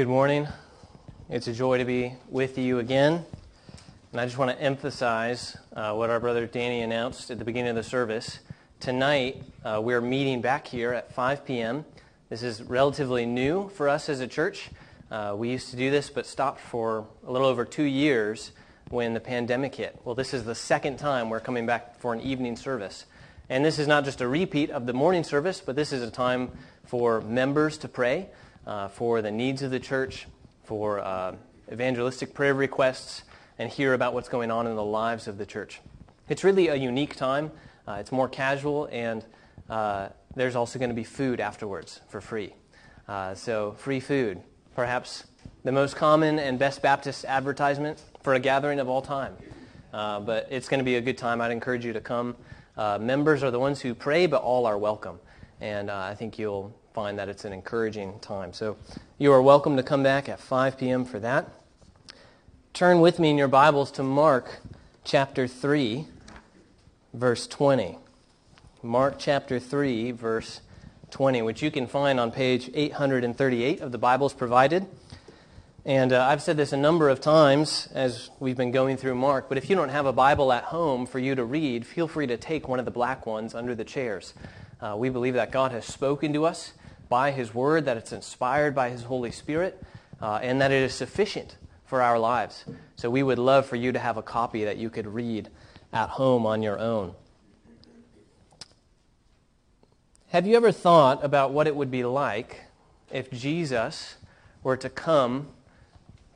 Good morning. It's a joy to be with you again. And I just want to emphasize uh, what our brother Danny announced at the beginning of the service. Tonight, uh, we're meeting back here at 5 p.m. This is relatively new for us as a church. Uh, we used to do this, but stopped for a little over two years when the pandemic hit. Well, this is the second time we're coming back for an evening service. And this is not just a repeat of the morning service, but this is a time for members to pray uh, for the needs of the church, for uh, evangelistic prayer requests, and hear about what's going on in the lives of the church. It's really a unique time. Uh, it's more casual, and uh, there's also going to be food afterwards for free. Uh, so, free food, perhaps the most common and best Baptist advertisement for a gathering of all time. Uh, but it's going to be a good time. I'd encourage you to come. members are the ones who pray, but all are welcome. And I think you'll find that it's an encouraging time. So you are welcome to come back at 5 p.m. for that. Turn with me in your Bibles to Mark chapter 3, verse 20. Mark chapter 3, verse 20, which you can find on page 838 of the Bibles provided. And uh, I've said this a number of times as we've been going through Mark, but if you don't have a Bible at home for you to read, feel free to take one of the black ones under the chairs. Uh, we believe that God has spoken to us by His Word, that it's inspired by His Holy Spirit, uh, and that it is sufficient for our lives. So we would love for you to have a copy that you could read at home on your own. Have you ever thought about what it would be like if Jesus were to come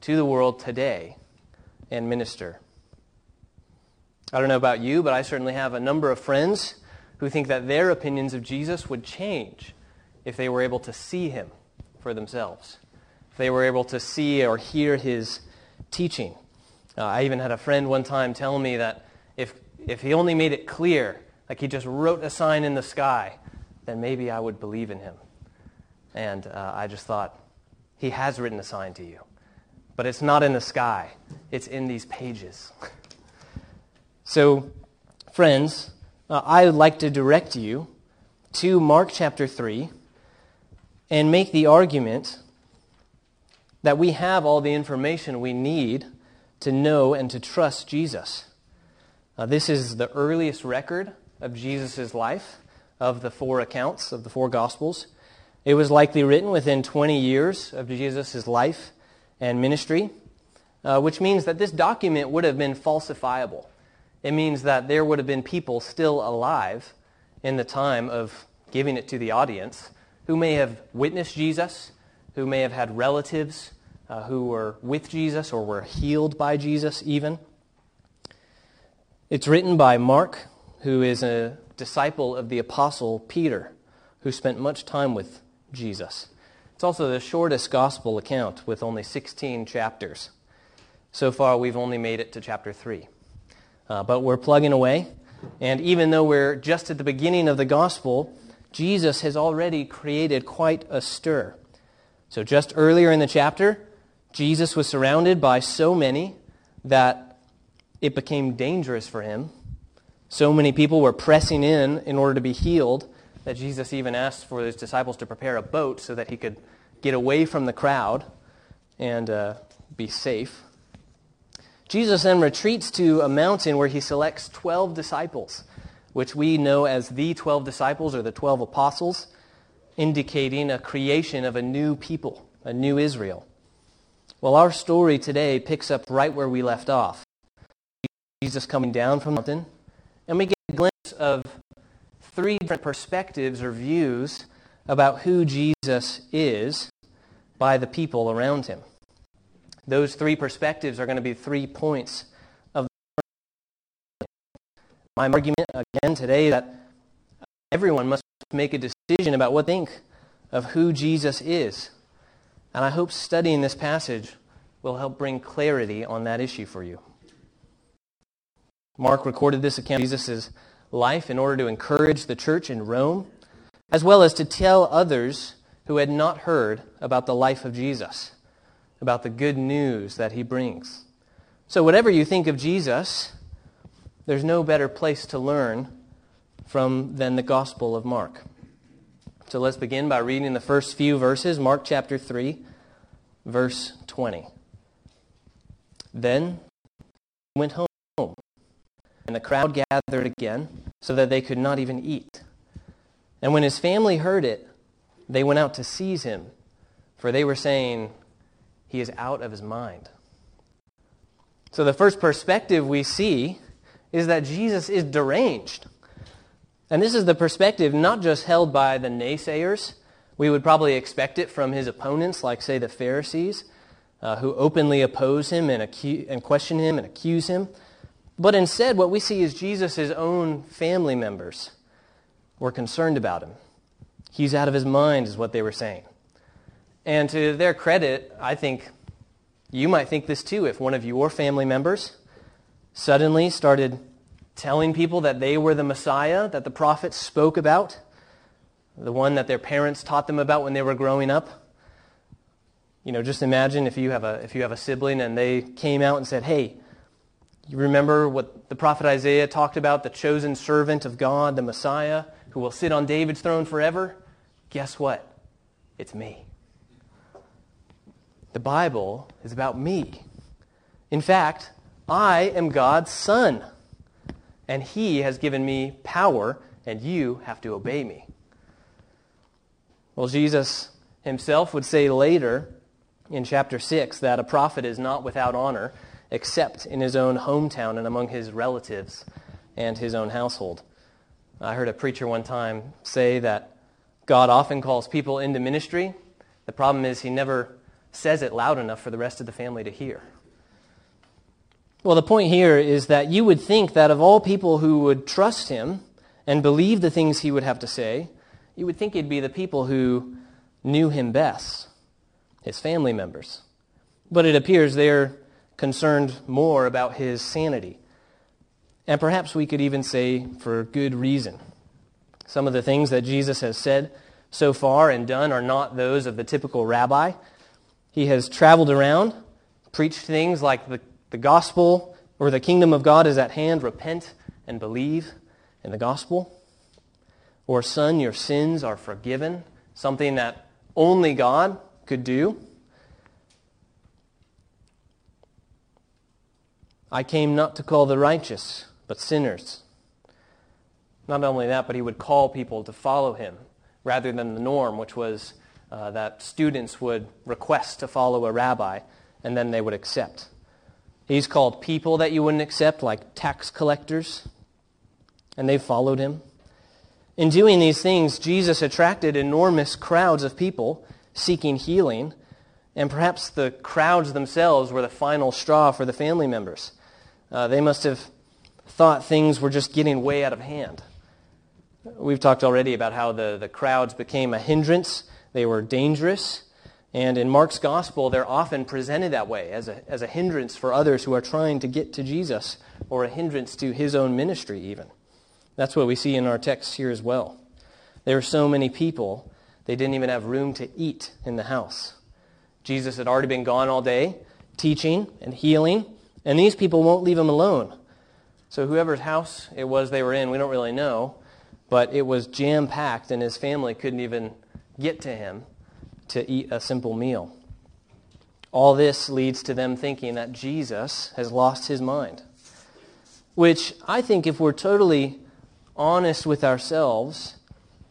to the world today and minister? I don't know about you, but I certainly have a number of friends who think that their opinions of Jesus would change if they were able to see him for themselves, if they were able to see or hear his teaching. Uh, I even had a friend one time tell me that if, if he only made it clear, like he just wrote a sign in the sky, then maybe I would believe in him. And uh, I just thought, he has written a sign to you. But it's not in the sky, it's in these pages. so, friends, uh, I would like to direct you to Mark chapter 3 and make the argument that we have all the information we need to know and to trust Jesus. Uh, this is the earliest record of Jesus' life of the four accounts of the four Gospels. It was likely written within 20 years of Jesus' life and ministry, uh, which means that this document would have been falsifiable. It means that there would have been people still alive in the time of giving it to the audience who may have witnessed Jesus, who may have had relatives uh, who were with Jesus or were healed by Jesus, even. It's written by Mark, who is a disciple of the apostle Peter, who spent much time with Jesus. It's also the shortest gospel account with only 16 chapters. So far, we've only made it to chapter 3. Uh, but we're plugging away. And even though we're just at the beginning of the gospel, Jesus has already created quite a stir. So, just earlier in the chapter, Jesus was surrounded by so many that it became dangerous for him. So many people were pressing in in order to be healed that Jesus even asked for his disciples to prepare a boat so that he could get away from the crowd and uh, be safe. Jesus then retreats to a mountain where he selects 12 disciples which we know as the 12 disciples or the 12 apostles, indicating a creation of a new people, a new Israel. Well, our story today picks up right where we left off. Jesus coming down from the mountain, and we get a glimpse of three different perspectives or views about who Jesus is by the people around him. Those three perspectives are going to be three points my argument again today that everyone must make a decision about what they think of who Jesus is. And I hope studying this passage will help bring clarity on that issue for you. Mark recorded this account of Jesus' life in order to encourage the church in Rome, as well as to tell others who had not heard about the life of Jesus, about the good news that he brings. So, whatever you think of Jesus, there's no better place to learn from than the Gospel of Mark. So let's begin by reading the first few verses, Mark chapter 3, verse 20. Then he went home, and the crowd gathered again, so that they could not even eat. And when his family heard it, they went out to seize him, for they were saying, He is out of his mind. So the first perspective we see is that Jesus is deranged. And this is the perspective not just held by the naysayers. We would probably expect it from his opponents, like, say, the Pharisees, uh, who openly oppose him and, acu- and question him and accuse him. But instead, what we see is Jesus' own family members were concerned about him. He's out of his mind, is what they were saying. And to their credit, I think you might think this too if one of your family members suddenly started telling people that they were the Messiah that the prophets spoke about, the one that their parents taught them about when they were growing up. You know, just imagine if you have a, if you have a sibling and they came out and said, hey, you remember what the prophet Isaiah talked about, the chosen servant of God, the Messiah, who will sit on David's throne forever? Guess what? It's me. The Bible is about me. In fact, I am God's son, and He has given me power, and you have to obey me. Well, Jesus himself would say later in chapter 6 that a prophet is not without honor except in his own hometown and among his relatives and his own household. I heard a preacher one time say that God often calls people into ministry. The problem is he never says it loud enough for the rest of the family to hear. Well, the point here is that you would think that of all people who would trust him and believe the things he would have to say, you would think it'd be the people who knew him best, his family members. But it appears they're concerned more about his sanity. And perhaps we could even say for good reason. Some of the things that Jesus has said so far and done are not those of the typical rabbi. He has traveled around, preached things like the, the gospel or the kingdom of God is at hand, repent and believe in the gospel. Or, son, your sins are forgiven, something that only God could do. I came not to call the righteous, but sinners. Not only that, but he would call people to follow him rather than the norm, which was uh, that students would request to follow a rabbi and then they would accept. He's called people that you wouldn't accept, like tax collectors, and they followed him. In doing these things, Jesus attracted enormous crowds of people seeking healing, and perhaps the crowds themselves were the final straw for the family members. Uh, they must have thought things were just getting way out of hand. We've talked already about how the, the crowds became a hindrance they were dangerous. And in Mark's gospel, they're often presented that way as a, as a hindrance for others who are trying to get to Jesus or a hindrance to his own ministry, even. That's what we see in our text here as well. There were so many people, they didn't even have room to eat in the house. Jesus had already been gone all day, teaching and healing, and these people won't leave him alone. So, whoever's house it was they were in, we don't really know, but it was jam packed, and his family couldn't even get to him to eat a simple meal. All this leads to them thinking that Jesus has lost his mind. Which I think, if we're totally honest with ourselves,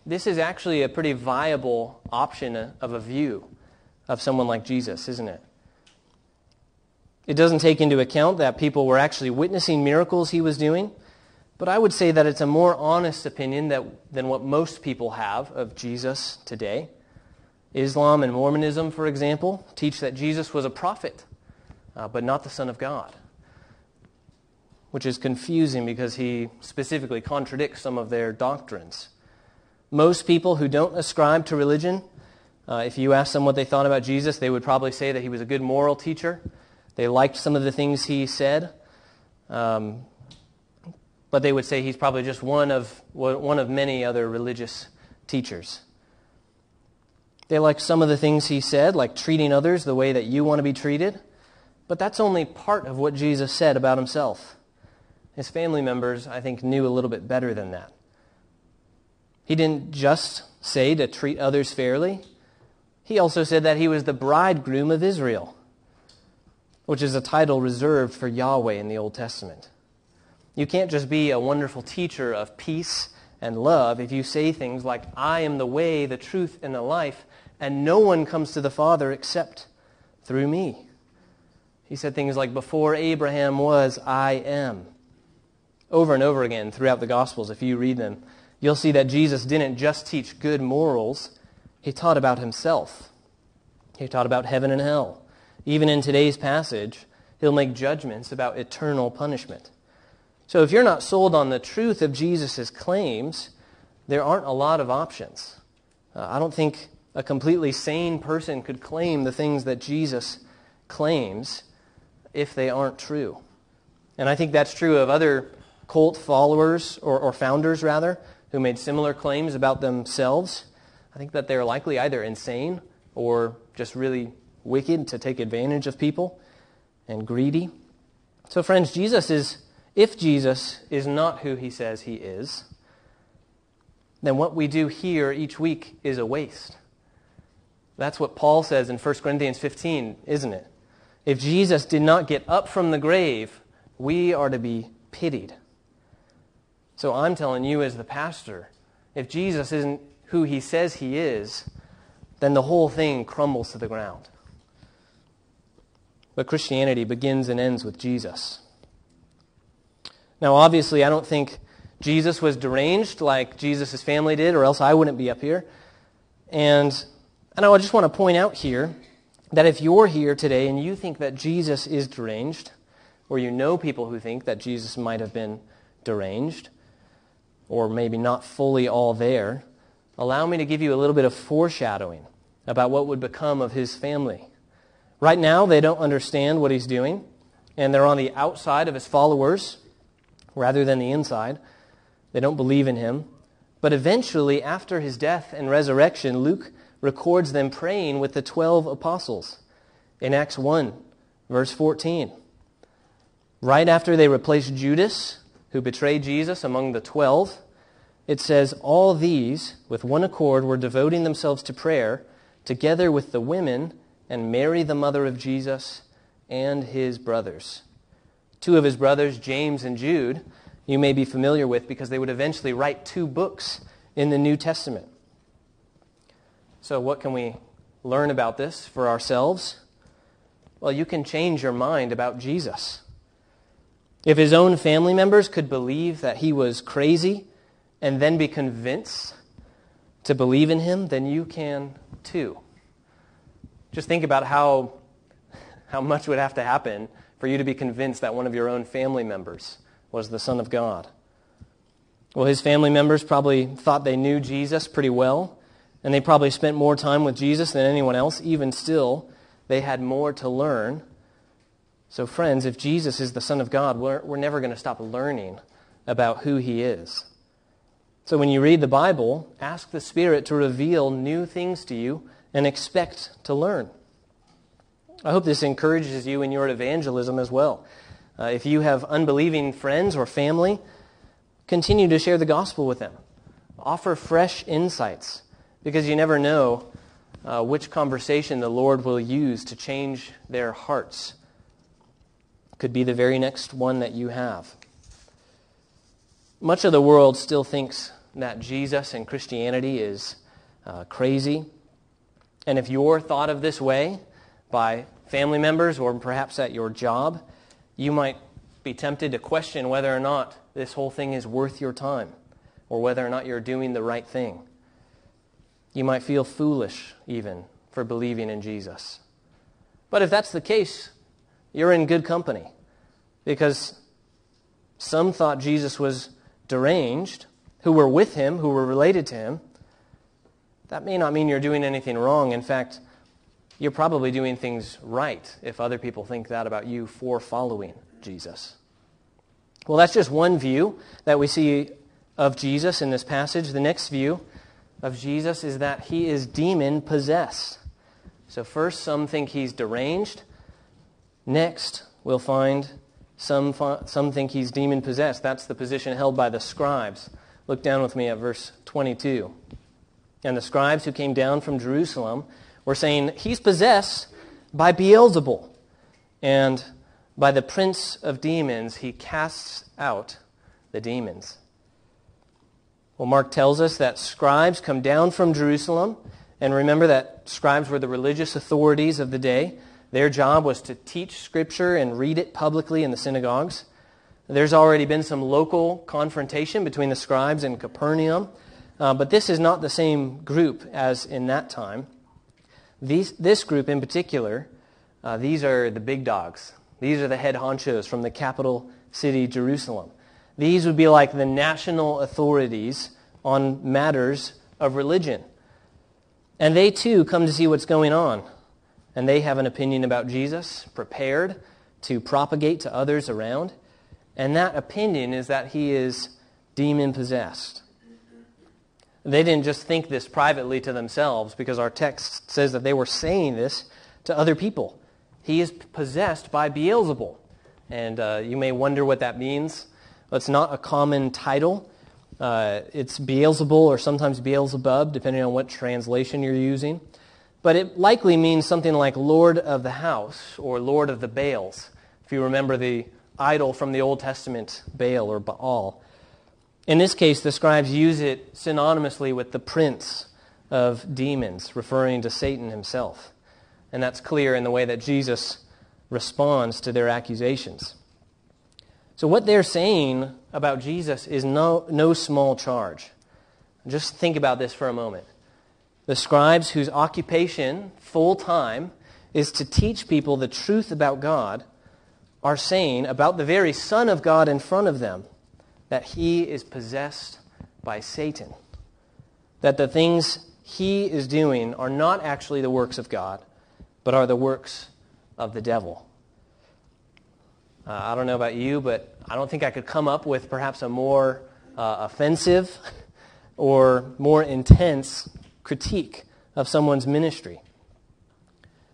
this is actually a pretty viable option of a view of someone like Jesus, isn't it? It doesn't take into account that people were actually witnessing miracles he was doing, but I would say that it's a more honest opinion that, than what most people have of Jesus today. Islam and Mormonism, for example, teach that Jesus was a prophet, uh, but not the Son of God, which is confusing because he specifically contradicts some of their doctrines. Most people who don't ascribe to religion, uh, if you ask them what they thought about Jesus, they would probably say that he was a good moral teacher. They liked some of the things he said. Um, but they would say he's probably just one of, one of many other religious teachers. They like some of the things he said, like treating others the way that you want to be treated, but that's only part of what Jesus said about himself. His family members, I think, knew a little bit better than that. He didn't just say to treat others fairly, he also said that he was the bridegroom of Israel, which is a title reserved for Yahweh in the Old Testament. You can't just be a wonderful teacher of peace and love if you say things like, I am the way, the truth, and the life, and no one comes to the Father except through me. He said things like, Before Abraham was, I am. Over and over again throughout the Gospels, if you read them, you'll see that Jesus didn't just teach good morals, he taught about himself. He taught about heaven and hell. Even in today's passage, he'll make judgments about eternal punishment. So if you're not sold on the truth of Jesus' claims, there aren't a lot of options. Uh, I don't think a completely sane person could claim the things that Jesus claims if they aren't true. And I think that's true of other cult followers, or, or founders rather, who made similar claims about themselves. I think that they're likely either insane or just really wicked to take advantage of people and greedy. So, friends, Jesus is, if Jesus is not who he says he is, then what we do here each week is a waste. That's what Paul says in 1 Corinthians 15, isn't it? If Jesus did not get up from the grave, we are to be pitied. So I'm telling you, as the pastor, if Jesus isn't who he says he is, then the whole thing crumbles to the ground. But Christianity begins and ends with Jesus. Now, obviously, I don't think Jesus was deranged like Jesus' family did, or else I wouldn't be up here. And, and I just want to point out here that if you're here today and you think that Jesus is deranged, or you know people who think that Jesus might have been deranged, or maybe not fully all there, allow me to give you a little bit of foreshadowing about what would become of his family. Right now, they don't understand what he's doing, and they're on the outside of his followers rather than the inside. They don't believe in him. But eventually, after his death and resurrection, Luke records them praying with the 12 apostles in Acts 1, verse 14. Right after they replaced Judas, who betrayed Jesus, among the 12, it says, All these, with one accord, were devoting themselves to prayer, together with the women and Mary, the mother of Jesus, and his brothers. Two of his brothers, James and Jude, you may be familiar with because they would eventually write two books in the New Testament. So, what can we learn about this for ourselves? Well, you can change your mind about Jesus. If his own family members could believe that he was crazy and then be convinced to believe in him, then you can too. Just think about how, how much would have to happen for you to be convinced that one of your own family members was the Son of God. Well, his family members probably thought they knew Jesus pretty well, and they probably spent more time with Jesus than anyone else. Even still, they had more to learn. So, friends, if Jesus is the Son of God, we're, we're never going to stop learning about who he is. So when you read the Bible, ask the Spirit to reveal new things to you and expect to learn. I hope this encourages you in your evangelism as well. Uh, if you have unbelieving friends or family, continue to share the gospel with them. Offer fresh insights because you never know uh, which conversation the Lord will use to change their hearts. Could be the very next one that you have. Much of the world still thinks that Jesus and Christianity is uh, crazy. And if you're thought of this way by family members or perhaps at your job, you might be tempted to question whether or not this whole thing is worth your time or whether or not you're doing the right thing. You might feel foolish even for believing in Jesus. But if that's the case, you're in good company because some thought Jesus was deranged who were with him, who were related to him, that may not mean you're doing anything wrong. In fact, you're probably doing things right if other people think that about you for following Jesus. Well, that's just one view that we see of Jesus in this passage. The next view of Jesus is that he is demon possessed. So, first, some think he's deranged. Next, we'll find some, some think he's demon possessed. That's the position held by the scribes. Look down with me at verse 22. And the scribes who came down from Jerusalem were saying he's possessed by Beelzebul. And by the prince of demons, he casts out the demons. Well, Mark tells us that scribes come down from Jerusalem. And remember that scribes were the religious authorities of the day. Their job was to teach Scripture and read it publicly in the synagogues. There's already been some local confrontation between the scribes and Capernaum, uh, but this is not the same group as in that time. These, this group in particular, uh, these are the big dogs. These are the head honchos from the capital city, Jerusalem. These would be like the national authorities on matters of religion. And they too come to see what's going on. And they have an opinion about Jesus, prepared to propagate to others around. And that opinion is that he is demon possessed. They didn't just think this privately to themselves because our text says that they were saying this to other people. He is possessed by Beelzebul. And uh, you may wonder what that means. It's not a common title. Uh, it's Beelzebul or sometimes Beelzebub, depending on what translation you're using. But it likely means something like Lord of the house or Lord of the Baals, if you remember the idol from the Old Testament, Baal or Baal. In this case, the scribes use it synonymously with the prince of demons, referring to Satan himself. And that's clear in the way that Jesus responds to their accusations. So, what they're saying about Jesus is no, no small charge. Just think about this for a moment. The scribes, whose occupation, full time, is to teach people the truth about God, are saying about the very Son of God in front of them that he is possessed by Satan. That the things he is doing are not actually the works of God, but are the works of the devil. Uh, I don't know about you, but I don't think I could come up with perhaps a more uh, offensive or more intense critique of someone's ministry.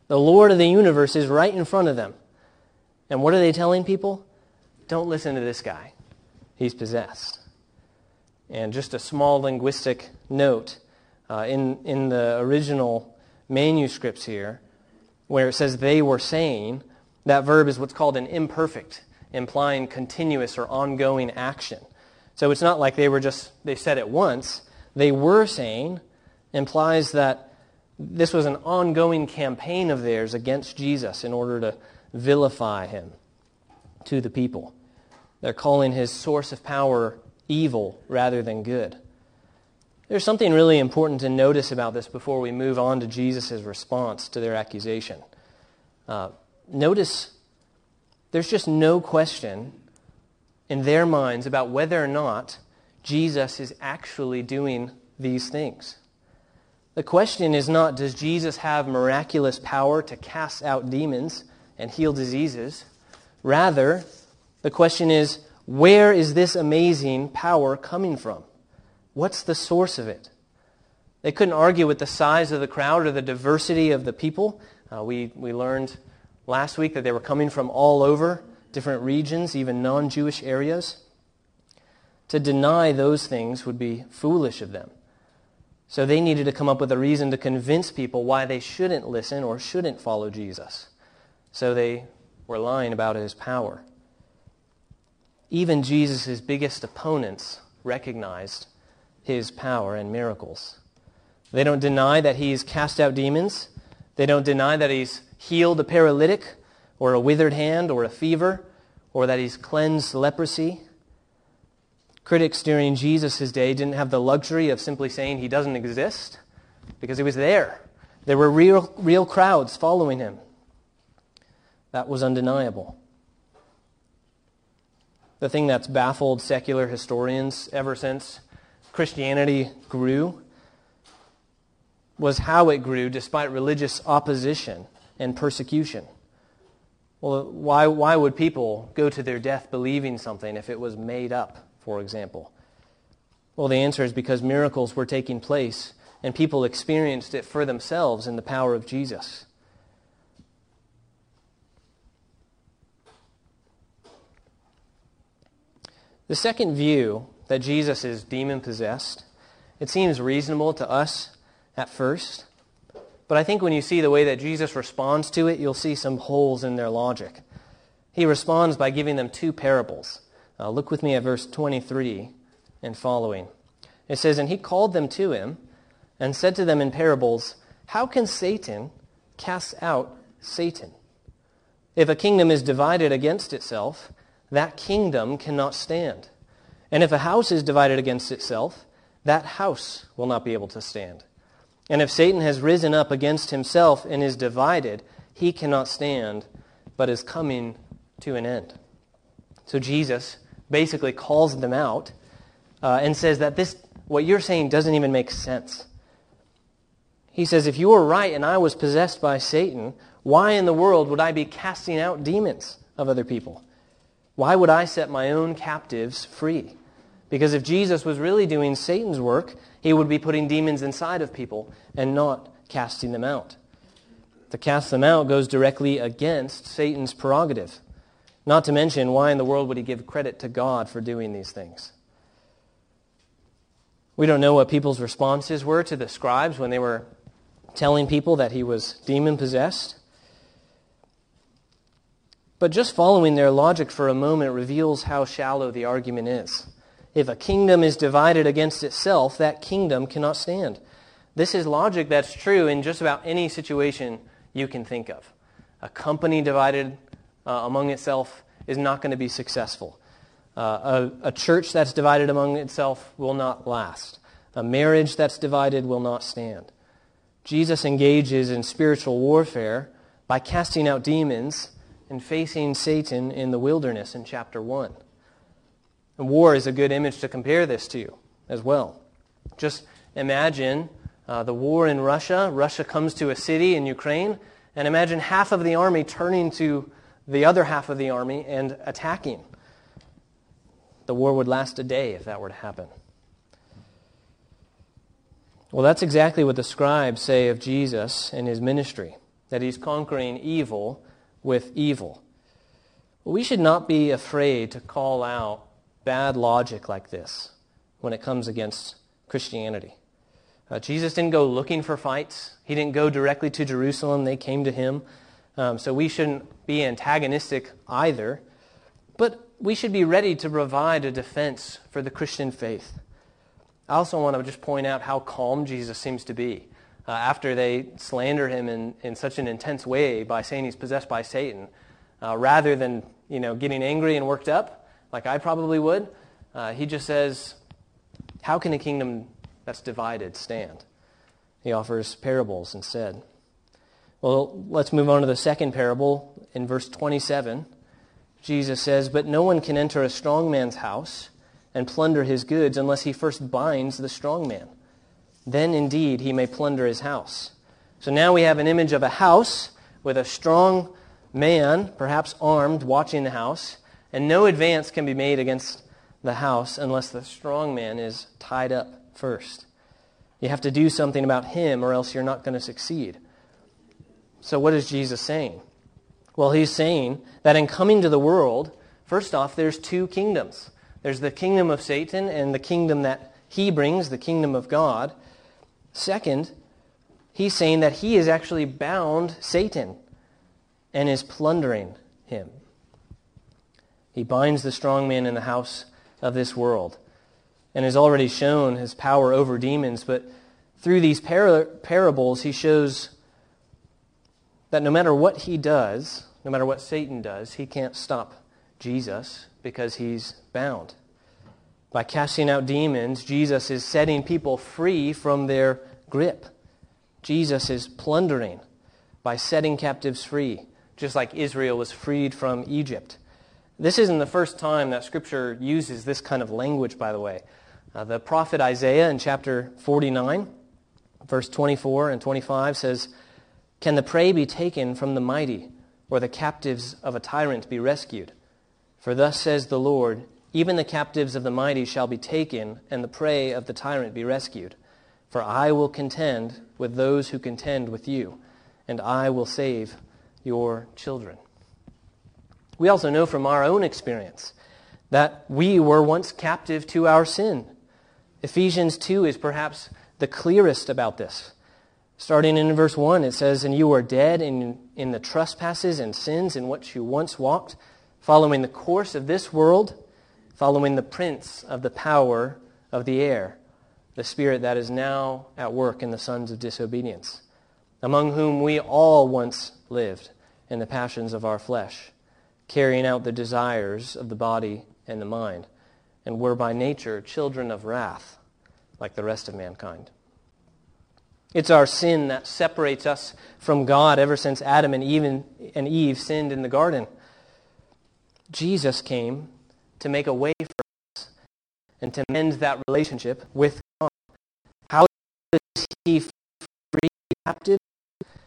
The Lord of the universe is right in front of them. And what are they telling people? Don't listen to this guy. He's possessed. And just a small linguistic note uh, in, in the original manuscripts here, where it says they were saying, that verb is what's called an imperfect, implying continuous or ongoing action. So it's not like they were just, they said it once. They were saying implies that this was an ongoing campaign of theirs against Jesus in order to vilify him to the people. They're calling his source of power evil rather than good. There's something really important to notice about this before we move on to Jesus' response to their accusation. Uh, notice there's just no question in their minds about whether or not Jesus is actually doing these things. The question is not, does Jesus have miraculous power to cast out demons and heal diseases? Rather, the question is, where is this amazing power coming from? What's the source of it? They couldn't argue with the size of the crowd or the diversity of the people. Uh, we, we learned last week that they were coming from all over, different regions, even non Jewish areas. To deny those things would be foolish of them. So they needed to come up with a reason to convince people why they shouldn't listen or shouldn't follow Jesus. So they were lying about his power. Even Jesus' biggest opponents recognized his power and miracles. They don't deny that he's cast out demons. They don't deny that he's healed a paralytic or a withered hand or a fever or that he's cleansed leprosy. Critics during Jesus' day didn't have the luxury of simply saying he doesn't exist because he was there. There were real, real crowds following him. That was undeniable. The thing that's baffled secular historians ever since Christianity grew was how it grew despite religious opposition and persecution. Well, why, why would people go to their death believing something if it was made up, for example? Well, the answer is because miracles were taking place and people experienced it for themselves in the power of Jesus. The second view that Jesus is demon possessed, it seems reasonable to us at first. But I think when you see the way that Jesus responds to it, you'll see some holes in their logic. He responds by giving them two parables. Uh, look with me at verse 23 and following. It says, And he called them to him and said to them in parables, How can Satan cast out Satan? If a kingdom is divided against itself, that kingdom cannot stand. And if a house is divided against itself, that house will not be able to stand. And if Satan has risen up against himself and is divided, he cannot stand, but is coming to an end. So Jesus basically calls them out uh, and says that this, what you're saying doesn't even make sense. He says, if you were right and I was possessed by Satan, why in the world would I be casting out demons of other people? Why would I set my own captives free? Because if Jesus was really doing Satan's work, he would be putting demons inside of people and not casting them out. To cast them out goes directly against Satan's prerogative. Not to mention, why in the world would he give credit to God for doing these things? We don't know what people's responses were to the scribes when they were telling people that he was demon possessed. But just following their logic for a moment reveals how shallow the argument is. If a kingdom is divided against itself, that kingdom cannot stand. This is logic that's true in just about any situation you can think of. A company divided uh, among itself is not going to be successful. Uh, a, a church that's divided among itself will not last. A marriage that's divided will not stand. Jesus engages in spiritual warfare by casting out demons and facing Satan in the wilderness in chapter 1. And war is a good image to compare this to as well. Just imagine uh, the war in Russia. Russia comes to a city in Ukraine, and imagine half of the army turning to the other half of the army and attacking. The war would last a day if that were to happen. Well, that's exactly what the scribes say of Jesus and his ministry that he's conquering evil with evil. We should not be afraid to call out bad logic like this when it comes against Christianity. Uh, Jesus didn't go looking for fights. He didn't go directly to Jerusalem. They came to him. Um, so we shouldn't be antagonistic either. But we should be ready to provide a defense for the Christian faith. I also want to just point out how calm Jesus seems to be. Uh, after they slander him in, in such an intense way by saying he's possessed by Satan, uh, rather than you know, getting angry and worked up, like I probably would. Uh, he just says, How can a kingdom that's divided stand? He offers parables instead. Well, let's move on to the second parable in verse 27. Jesus says, But no one can enter a strong man's house and plunder his goods unless he first binds the strong man. Then indeed he may plunder his house. So now we have an image of a house with a strong man, perhaps armed, watching the house. And no advance can be made against the house unless the strong man is tied up first. You have to do something about him, or else you're not going to succeed. So, what is Jesus saying? Well, he's saying that in coming to the world, first off, there's two kingdoms there's the kingdom of Satan and the kingdom that he brings, the kingdom of God. Second, he's saying that he is actually bound Satan and is plundering him. He binds the strong man in the house of this world and has already shown his power over demons. But through these par- parables, he shows that no matter what he does, no matter what Satan does, he can't stop Jesus because he's bound. By casting out demons, Jesus is setting people free from their grip. Jesus is plundering by setting captives free, just like Israel was freed from Egypt. This isn't the first time that Scripture uses this kind of language, by the way. Uh, the prophet Isaiah in chapter 49, verse 24 and 25 says, Can the prey be taken from the mighty, or the captives of a tyrant be rescued? For thus says the Lord, Even the captives of the mighty shall be taken, and the prey of the tyrant be rescued. For I will contend with those who contend with you, and I will save your children. We also know from our own experience that we were once captive to our sin. Ephesians 2 is perhaps the clearest about this. Starting in verse 1, it says, And you were dead in, in the trespasses and sins in which you once walked, following the course of this world, following the prince of the power of the air, the spirit that is now at work in the sons of disobedience, among whom we all once lived in the passions of our flesh, carrying out the desires of the body and the mind, and were by nature children of wrath, like the rest of mankind. It's our sin that separates us from God ever since Adam and Eve, and Eve sinned in the garden. Jesus came to make a way for us and to mend that relationship with God. How does he free captive?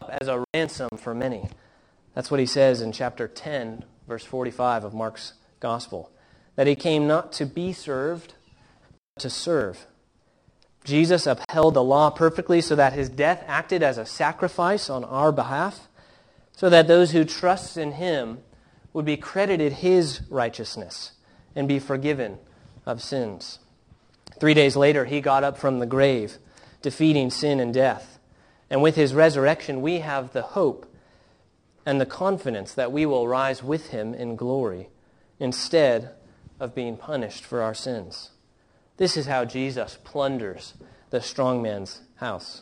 As a ransom for many. That's what he says in chapter 10, verse 45 of Mark's gospel. That he came not to be served, but to serve Jesus upheld the law perfectly so that his death acted as a sacrifice on our behalf, so that those who trust in him would be credited his righteousness and be forgiven of sins. Three days later, he got up from the grave, defeating sin and death. And with his resurrection, we have the hope and the confidence that we will rise with him in glory instead of being punished for our sins. This is how Jesus plunders the strong man's house.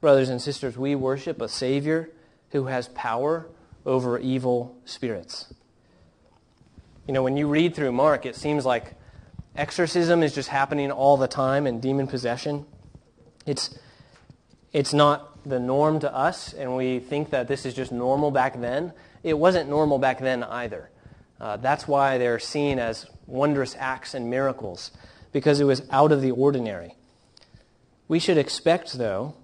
Brothers and sisters, we worship a Savior who has power over evil spirits. You know, when you read through Mark, it seems like exorcism is just happening all the time and demon possession. It's, it's not the norm to us, and we think that this is just normal back then. It wasn't normal back then either. Uh, that's why they're seen as wondrous acts and miracles, because it was out of the ordinary. We should expect, though,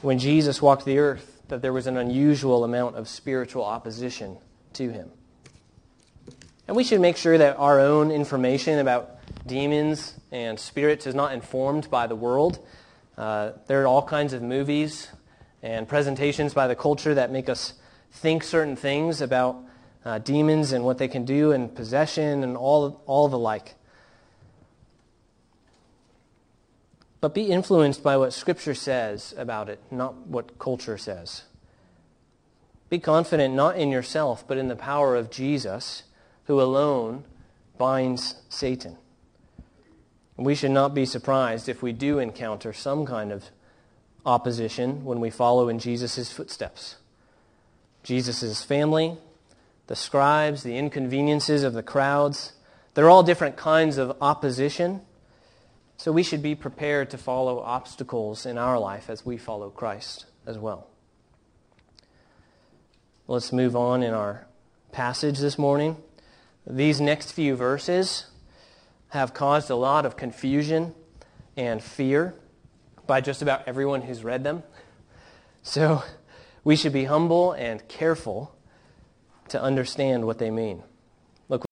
when Jesus walked the earth, that there was an unusual amount of spiritual opposition to him. And we should make sure that our own information about demons and spirits is not informed by the world. Uh, there are all kinds of movies and presentations by the culture that make us think certain things about uh, demons and what they can do and possession and all, all the like. But be influenced by what Scripture says about it, not what culture says. Be confident not in yourself, but in the power of Jesus, who alone binds Satan. We should not be surprised if we do encounter some kind of opposition when we follow in Jesus' footsteps. Jesus' family, the scribes, the inconveniences of the crowds. They're all different kinds of opposition. So we should be prepared to follow obstacles in our life as we follow Christ as well. Let's move on in our passage this morning. These next few verses have caused a lot of confusion and fear by just about everyone who's read them. So we should be humble and careful to understand what they mean. Look.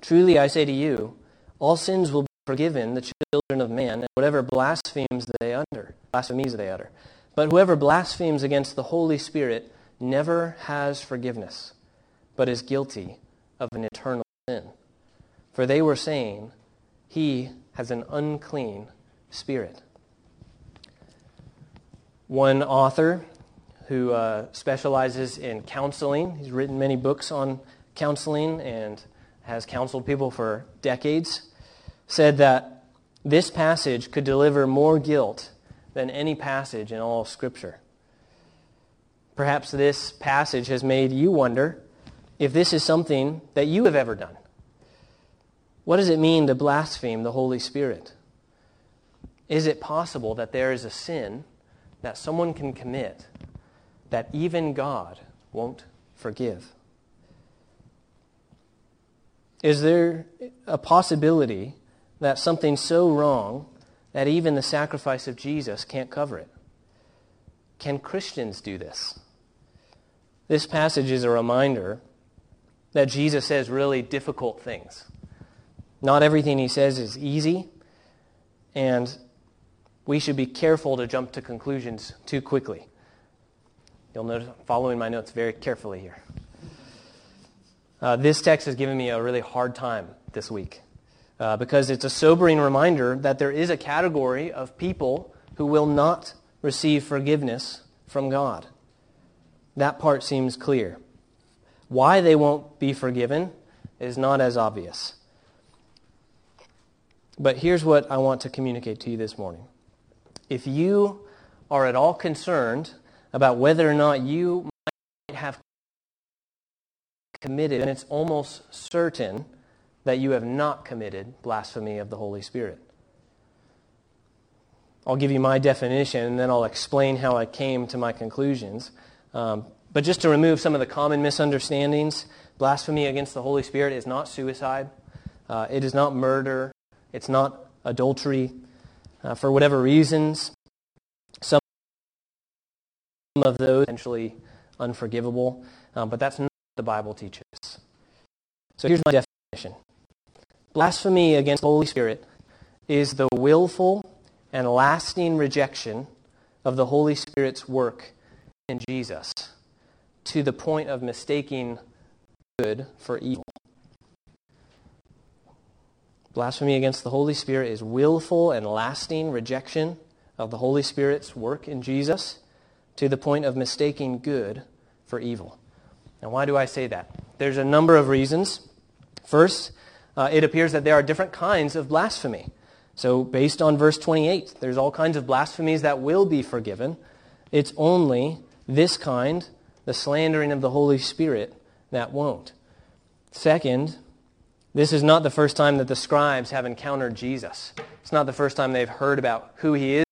Truly I say to you, all sins will be forgiven the children of man, and whatever blasphemes they utter, blasphemies they utter. But whoever blasphemes against the Holy Spirit never has forgiveness, but is guilty of an eternal sin. For they were saying, He has an unclean spirit. One author who uh, specializes in counseling. He's written many books on counseling and has counseled people for decades. Said that this passage could deliver more guilt than any passage in all Scripture. Perhaps this passage has made you wonder if this is something that you have ever done. What does it mean to blaspheme the Holy Spirit? Is it possible that there is a sin that someone can commit that even God won't forgive? Is there a possibility that something so wrong that even the sacrifice of Jesus can't cover it? Can Christians do this? This passage is a reminder that Jesus says really difficult things. Not everything he says is easy, and we should be careful to jump to conclusions too quickly. You'll notice I'm following my notes very carefully here. Uh, this text has given me a really hard time this week. uh, because it's a sobering reminder that there is a category of people who will not receive forgiveness from God. That part seems clear. Why they won't be forgiven is not as obvious. But here's what I want to communicate to you this morning. If you are at all concerned about whether or not you might have committed, and it's almost certain that you have not committed blasphemy of the Holy Spirit. I'll give you my definition and then I'll explain how I came to my conclusions. Um, but just to remove some of the common misunderstandings, blasphemy against the Holy Spirit is not suicide, uh, it is not murder, it's not adultery. Uh, for whatever reasons, some of those are potentially unforgivable, um, but that's not what the Bible teaches. So here's my definition blasphemy against the Holy Spirit is the willful and lasting rejection of the Holy Spirit's work in Jesus to the point of mistaking good for evil. Blasphemy against the Holy Spirit is willful and lasting rejection of the Holy Spirit's work in Jesus to the point of mistaking good for evil. Now, why do I say that? There's a number of reasons. First, uh, it appears that there are different kinds of blasphemy. So, based on verse 28, there's all kinds of blasphemies that will be forgiven. It's only this kind, the slandering of the Holy Spirit, that won't. Second, this is not the first time that the scribes have encountered Jesus. It's not the first time they've heard about who he is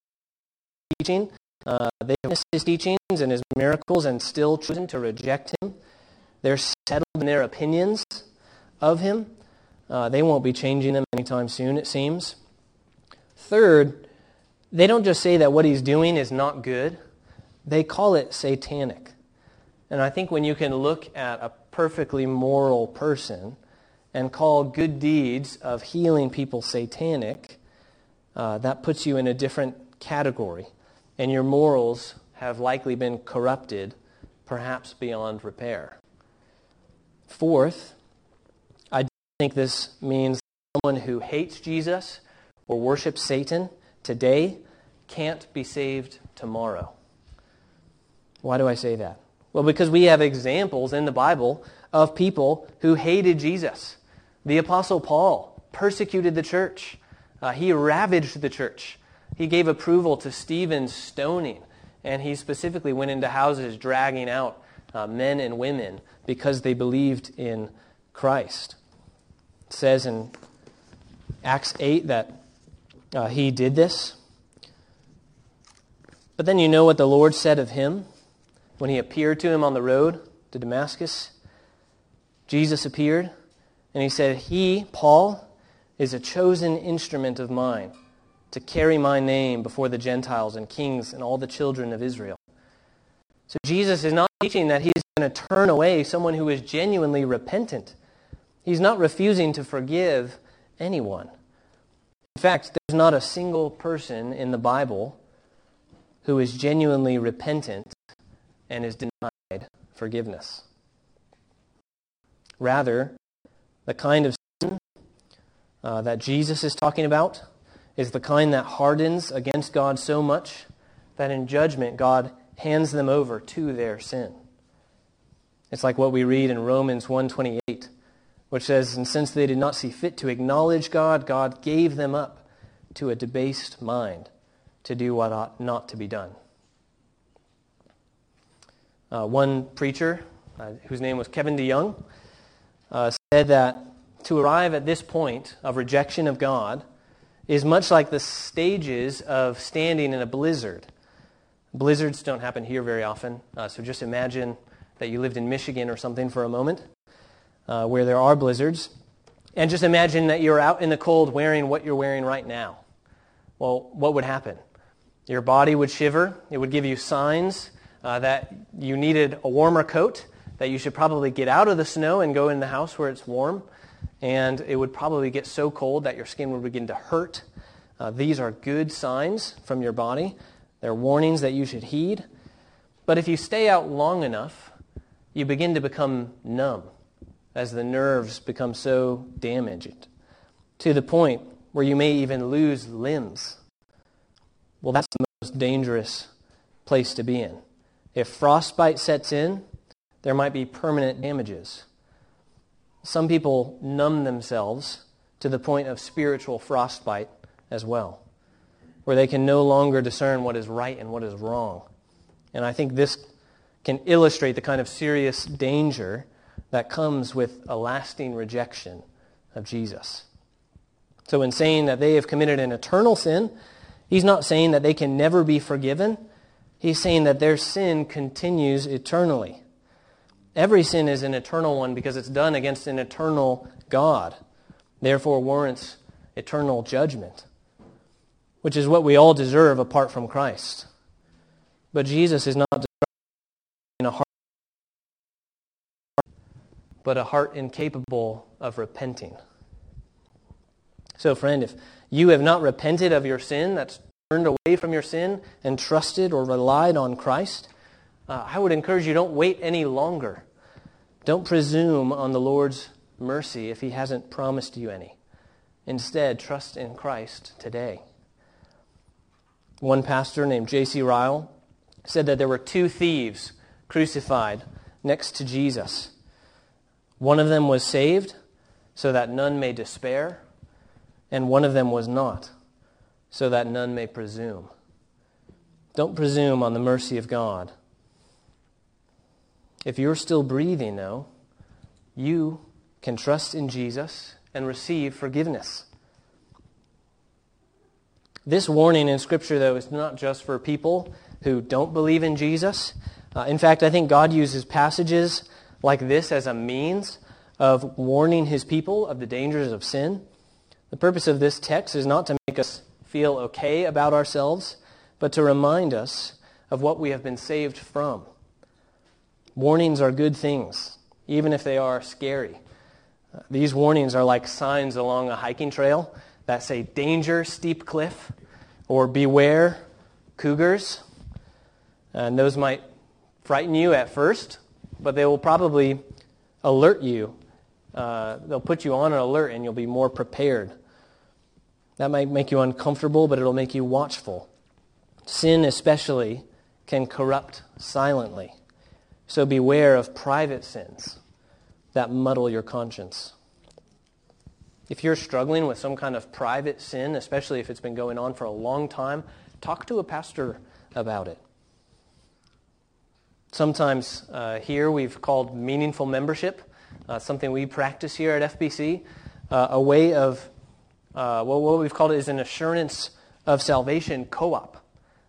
teaching. Uh, they've missed his teachings and his miracles and still chosen to reject him. They're settled in their opinions of him. Uh, they won't be changing them anytime soon, it seems. Third, they don't just say that what he's doing is not good, they call it satanic. And I think when you can look at a perfectly moral person and call good deeds of healing people satanic, uh, that puts you in a different category. And your morals have likely been corrupted, perhaps beyond repair. Fourth, I think this means someone who hates Jesus or worships Satan today can't be saved tomorrow. Why do I say that? Well, because we have examples in the Bible of people who hated Jesus the Apostle Paul persecuted the church, uh, he ravaged the church. He gave approval to Stephen's stoning, and he specifically went into houses dragging out uh, men and women because they believed in Christ. It says in Acts 8 that uh, he did this. But then you know what the Lord said of him when he appeared to him on the road to Damascus. Jesus appeared and he said, He, Paul, is a chosen instrument of mine to carry my name before the Gentiles and kings and all the children of Israel. So Jesus is not teaching that he's going to turn away someone who is genuinely repentant. He's not refusing to forgive anyone. In fact, there's not a single person in the Bible who is genuinely repentant and is denied forgiveness. Rather, the kind of sin uh, that Jesus is talking about is the kind that hardens against God so much that in judgment God hands them over to their sin. It's like what we read in Romans 1:28, which says, "And since they did not see fit to acknowledge God, God gave them up to a debased mind to do what ought not to be done." Uh, one preacher, uh, whose name was Kevin DeYoung, uh, said that to arrive at this point of rejection of God is much like the stages of standing in a blizzard. Blizzards don't happen here very often, uh, so just imagine that you lived in Michigan or something for a moment uh, where there are blizzards. And just imagine that you're out in the cold wearing what you're wearing right now. Well, what would happen? Your body would shiver. It would give you signs uh, that you needed a warmer coat that you should probably get out of the snow and go in the house where it's warm. And it would probably get so cold that your skin would begin to hurt. Uh, these are good signs from your body. They're warnings that you should heed. But if you stay out long enough, you begin to become numb as the nerves become so damaged. to the point where you may even lose limbs. Well, that's the most dangerous place to be in. If frostbite sets in, there might be permanent damages. Some people numb themselves to the point of spiritual frostbite as well, where they can no longer discern what is right and what is wrong. And I think this can illustrate the kind of serious danger that comes with a lasting rejection of Jesus. So, in saying that they have committed an eternal sin, he's not saying that they can never be forgiven. He's saying that their sin continues eternally. Every sin is an eternal one because it's done against an eternal God, therefore warrants eternal judgment, which is what we all deserve apart from Christ. But Jesus is not describing a heart, but a heart incapable of repenting. So, friend, if you have not repented of your sin, that's turned away from your sin and trusted or relied on Christ, uh, I would encourage you don't wait any longer. Don't presume on the Lord's mercy if he hasn't promised you any. Instead, trust in Christ today. One pastor named J.C. Ryle said that there were two thieves crucified next to Jesus. One of them was saved so that none may despair, and one of them was not, so that none may presume. Don't presume on the mercy of God. If you're still breathing, though, you can trust in Jesus and receive forgiveness. This warning in Scripture, though, is not just for people who don't believe in Jesus. Uh, in fact, I think God uses passages like this as a means of warning his people of the dangers of sin. The purpose of this text is not to make us feel okay about ourselves, but to remind us of what we have been saved from. Warnings are good things, even if they are scary. Uh, these warnings are like signs along a hiking trail that say danger, steep cliff, or beware, cougars. And those might frighten you at first, but they will probably alert you. Uh, they'll put you on an alert and you'll be more prepared. That might make you uncomfortable, but it'll make you watchful. Sin, especially, can corrupt silently. So beware of private sins that muddle your conscience. If you're struggling with some kind of private sin, especially if it's been going on for a long time, talk to a pastor about it. Sometimes uh, here we've called meaningful membership, uh, something we practice here at FBC, uh, a way of, uh, well, what we've called it is an assurance of salvation co op.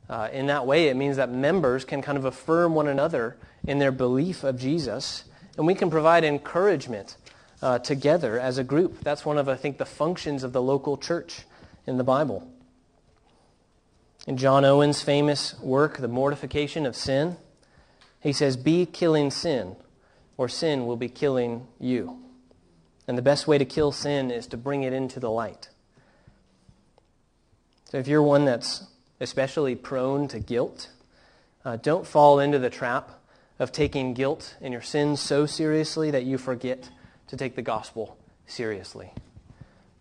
Uh, in that way, it means that members can kind of affirm one another in their belief of Jesus, and we can provide encouragement uh, together as a group. That's one of, I think, the functions of the local church in the Bible. In John Owen's famous work, The Mortification of Sin, he says, Be killing sin, or sin will be killing you. And the best way to kill sin is to bring it into the light. So if you're one that's especially prone to guilt, uh, don't fall into the trap of taking guilt and your sins so seriously that you forget to take the gospel seriously.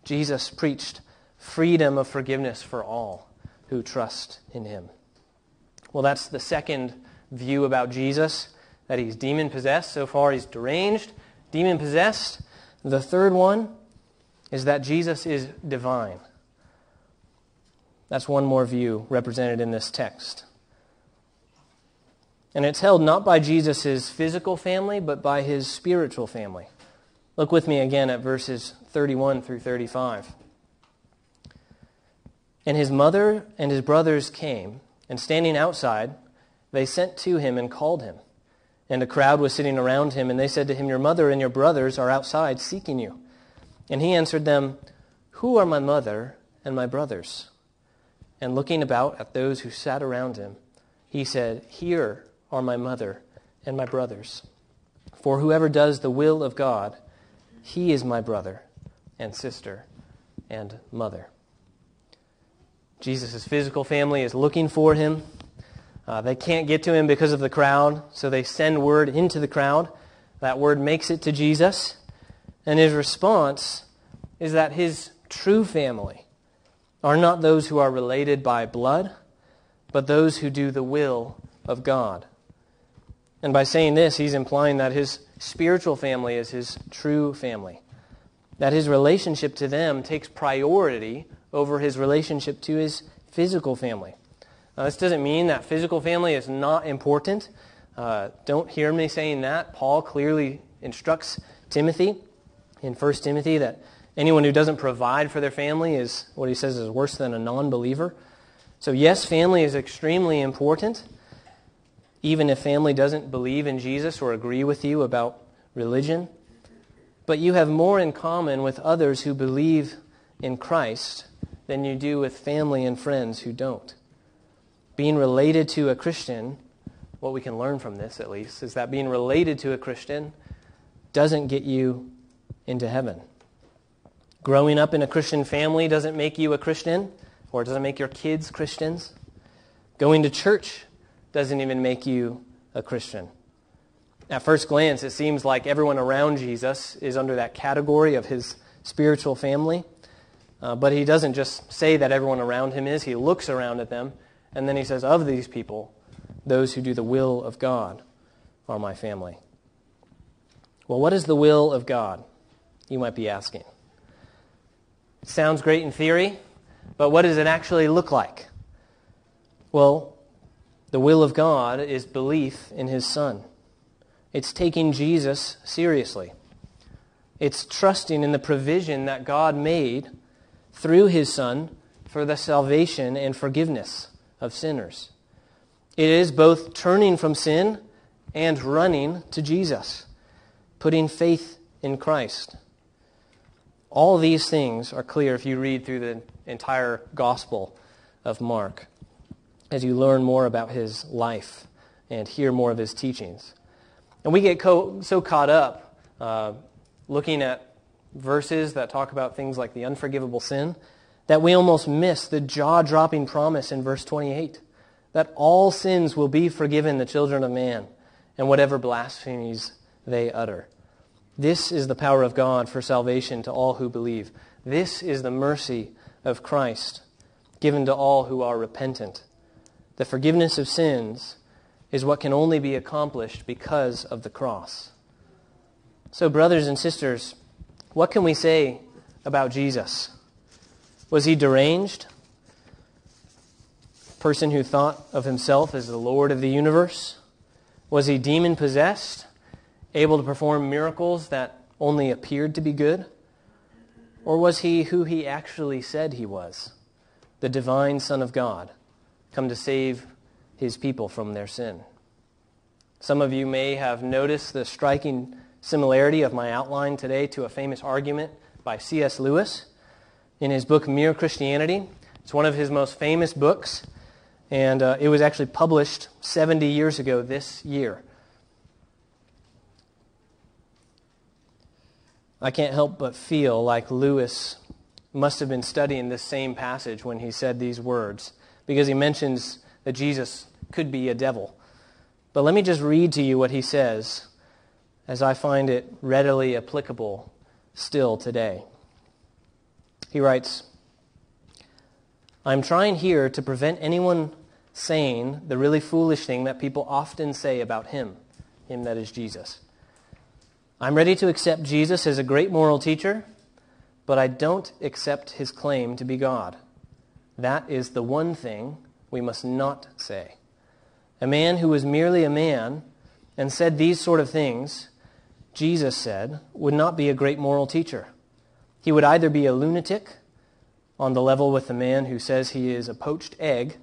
Jesus preached freedom of forgiveness for all who trust in him. Well, that's the second view about Jesus that he's demon possessed. So far, he's deranged, demon possessed. The third one is that Jesus is divine. That's one more view represented in this text. And it's held not by Jesus' physical family, but by his spiritual family. Look with me again at verses 31 through 35. And his mother and his brothers came, and standing outside, they sent to him and called him. And a crowd was sitting around him, and they said to him, Your mother and your brothers are outside seeking you. And he answered them, Who are my mother and my brothers? And looking about at those who sat around him, he said, Here are my mother and my brothers. For whoever does the will of God, he is my brother and sister and mother. Jesus' physical family is looking for him. Uh, they can't get to him because of the crowd, so they send word into the crowd. That word makes it to Jesus, and his response is that his true family are not those who are related by blood, but those who do the will of God. And by saying this, he's implying that his spiritual family is his true family, that his relationship to them takes priority over his relationship to his physical family. Now, this doesn't mean that physical family is not important. Uh, don't hear me saying that. Paul clearly instructs Timothy in 1 Timothy that anyone who doesn't provide for their family is what he says is worse than a non believer. So, yes, family is extremely important, even if family doesn't believe in Jesus or agree with you about religion. But you have more in common with others who believe in Christ than you do with family and friends who don't. Being related to a Christian, what we can learn from this at least, is that being related to a Christian doesn't get you into heaven. Growing up in a Christian family doesn't make you a Christian, or doesn't make your kids Christians. Going to church doesn't even make you a Christian. At first glance, it seems like everyone around Jesus is under that category of his spiritual family. Uh, but he doesn't just say that everyone around him is, he looks around at them, and then he says, Of these people, those who do the will of God are my family. Well, what is the will of God? You might be asking. Sounds great in theory, but what does it actually look like? Well, the will of God is belief in his Son. It's taking Jesus seriously. It's trusting in the provision that God made through his Son for the salvation and forgiveness of sinners. It is both turning from sin and running to Jesus, putting faith in Christ. All these things are clear if you read through the entire Gospel of Mark as you learn more about his life and hear more of his teachings. And we get co- so caught up uh, looking at verses that talk about things like the unforgivable sin that we almost miss the jaw dropping promise in verse 28 that all sins will be forgiven the children of man and whatever blasphemies they utter. This is the power of God for salvation to all who believe. This is the mercy of Christ given to all who are repentant. The forgiveness of sins is what can only be accomplished because of the cross. So, brothers and sisters, what can we say about Jesus? Was he deranged? A person who thought of himself as the Lord of the universe? Was he demon possessed? Able to perform miracles that only appeared to be good? Or was he who he actually said he was? The divine Son of God, come to save his people from their sin. Some of you may have noticed the striking similarity of my outline today to a famous argument by C.S. Lewis in his book Mere Christianity. It's one of his most famous books, and uh, it was actually published 70 years ago this year. I can't help but feel like Lewis must have been studying this same passage when he said these words, because he mentions that Jesus could be a devil. But let me just read to you what he says as I find it readily applicable still today. He writes, I'm trying here to prevent anyone saying the really foolish thing that people often say about him, him that is Jesus. I'm ready to accept Jesus as a great moral teacher, but I don't accept his claim to be God. That is the one thing we must not say. A man who was merely a man and said these sort of things Jesus said, would not be a great moral teacher. He would either be a lunatic, on the level with the man who says he is a poached egg,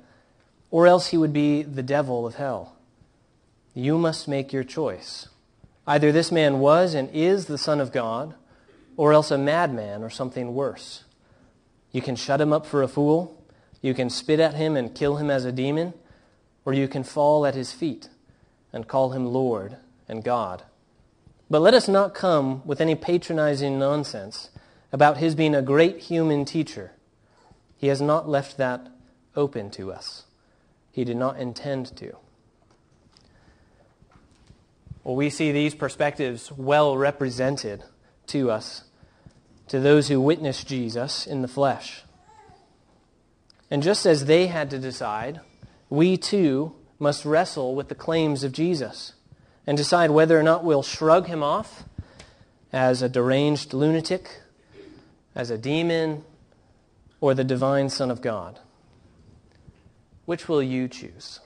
or else he would be the devil of hell. You must make your choice. Either this man was and is the Son of God, or else a madman or something worse. You can shut him up for a fool, you can spit at him and kill him as a demon, or you can fall at his feet and call him Lord and God. But let us not come with any patronizing nonsense about his being a great human teacher. He has not left that open to us. He did not intend to. Well, we see these perspectives well represented to us to those who witness Jesus in the flesh. And just as they had to decide, we too must wrestle with the claims of Jesus and decide whether or not we'll shrug him off as a deranged lunatic, as a demon, or the divine Son of God. Which will you choose?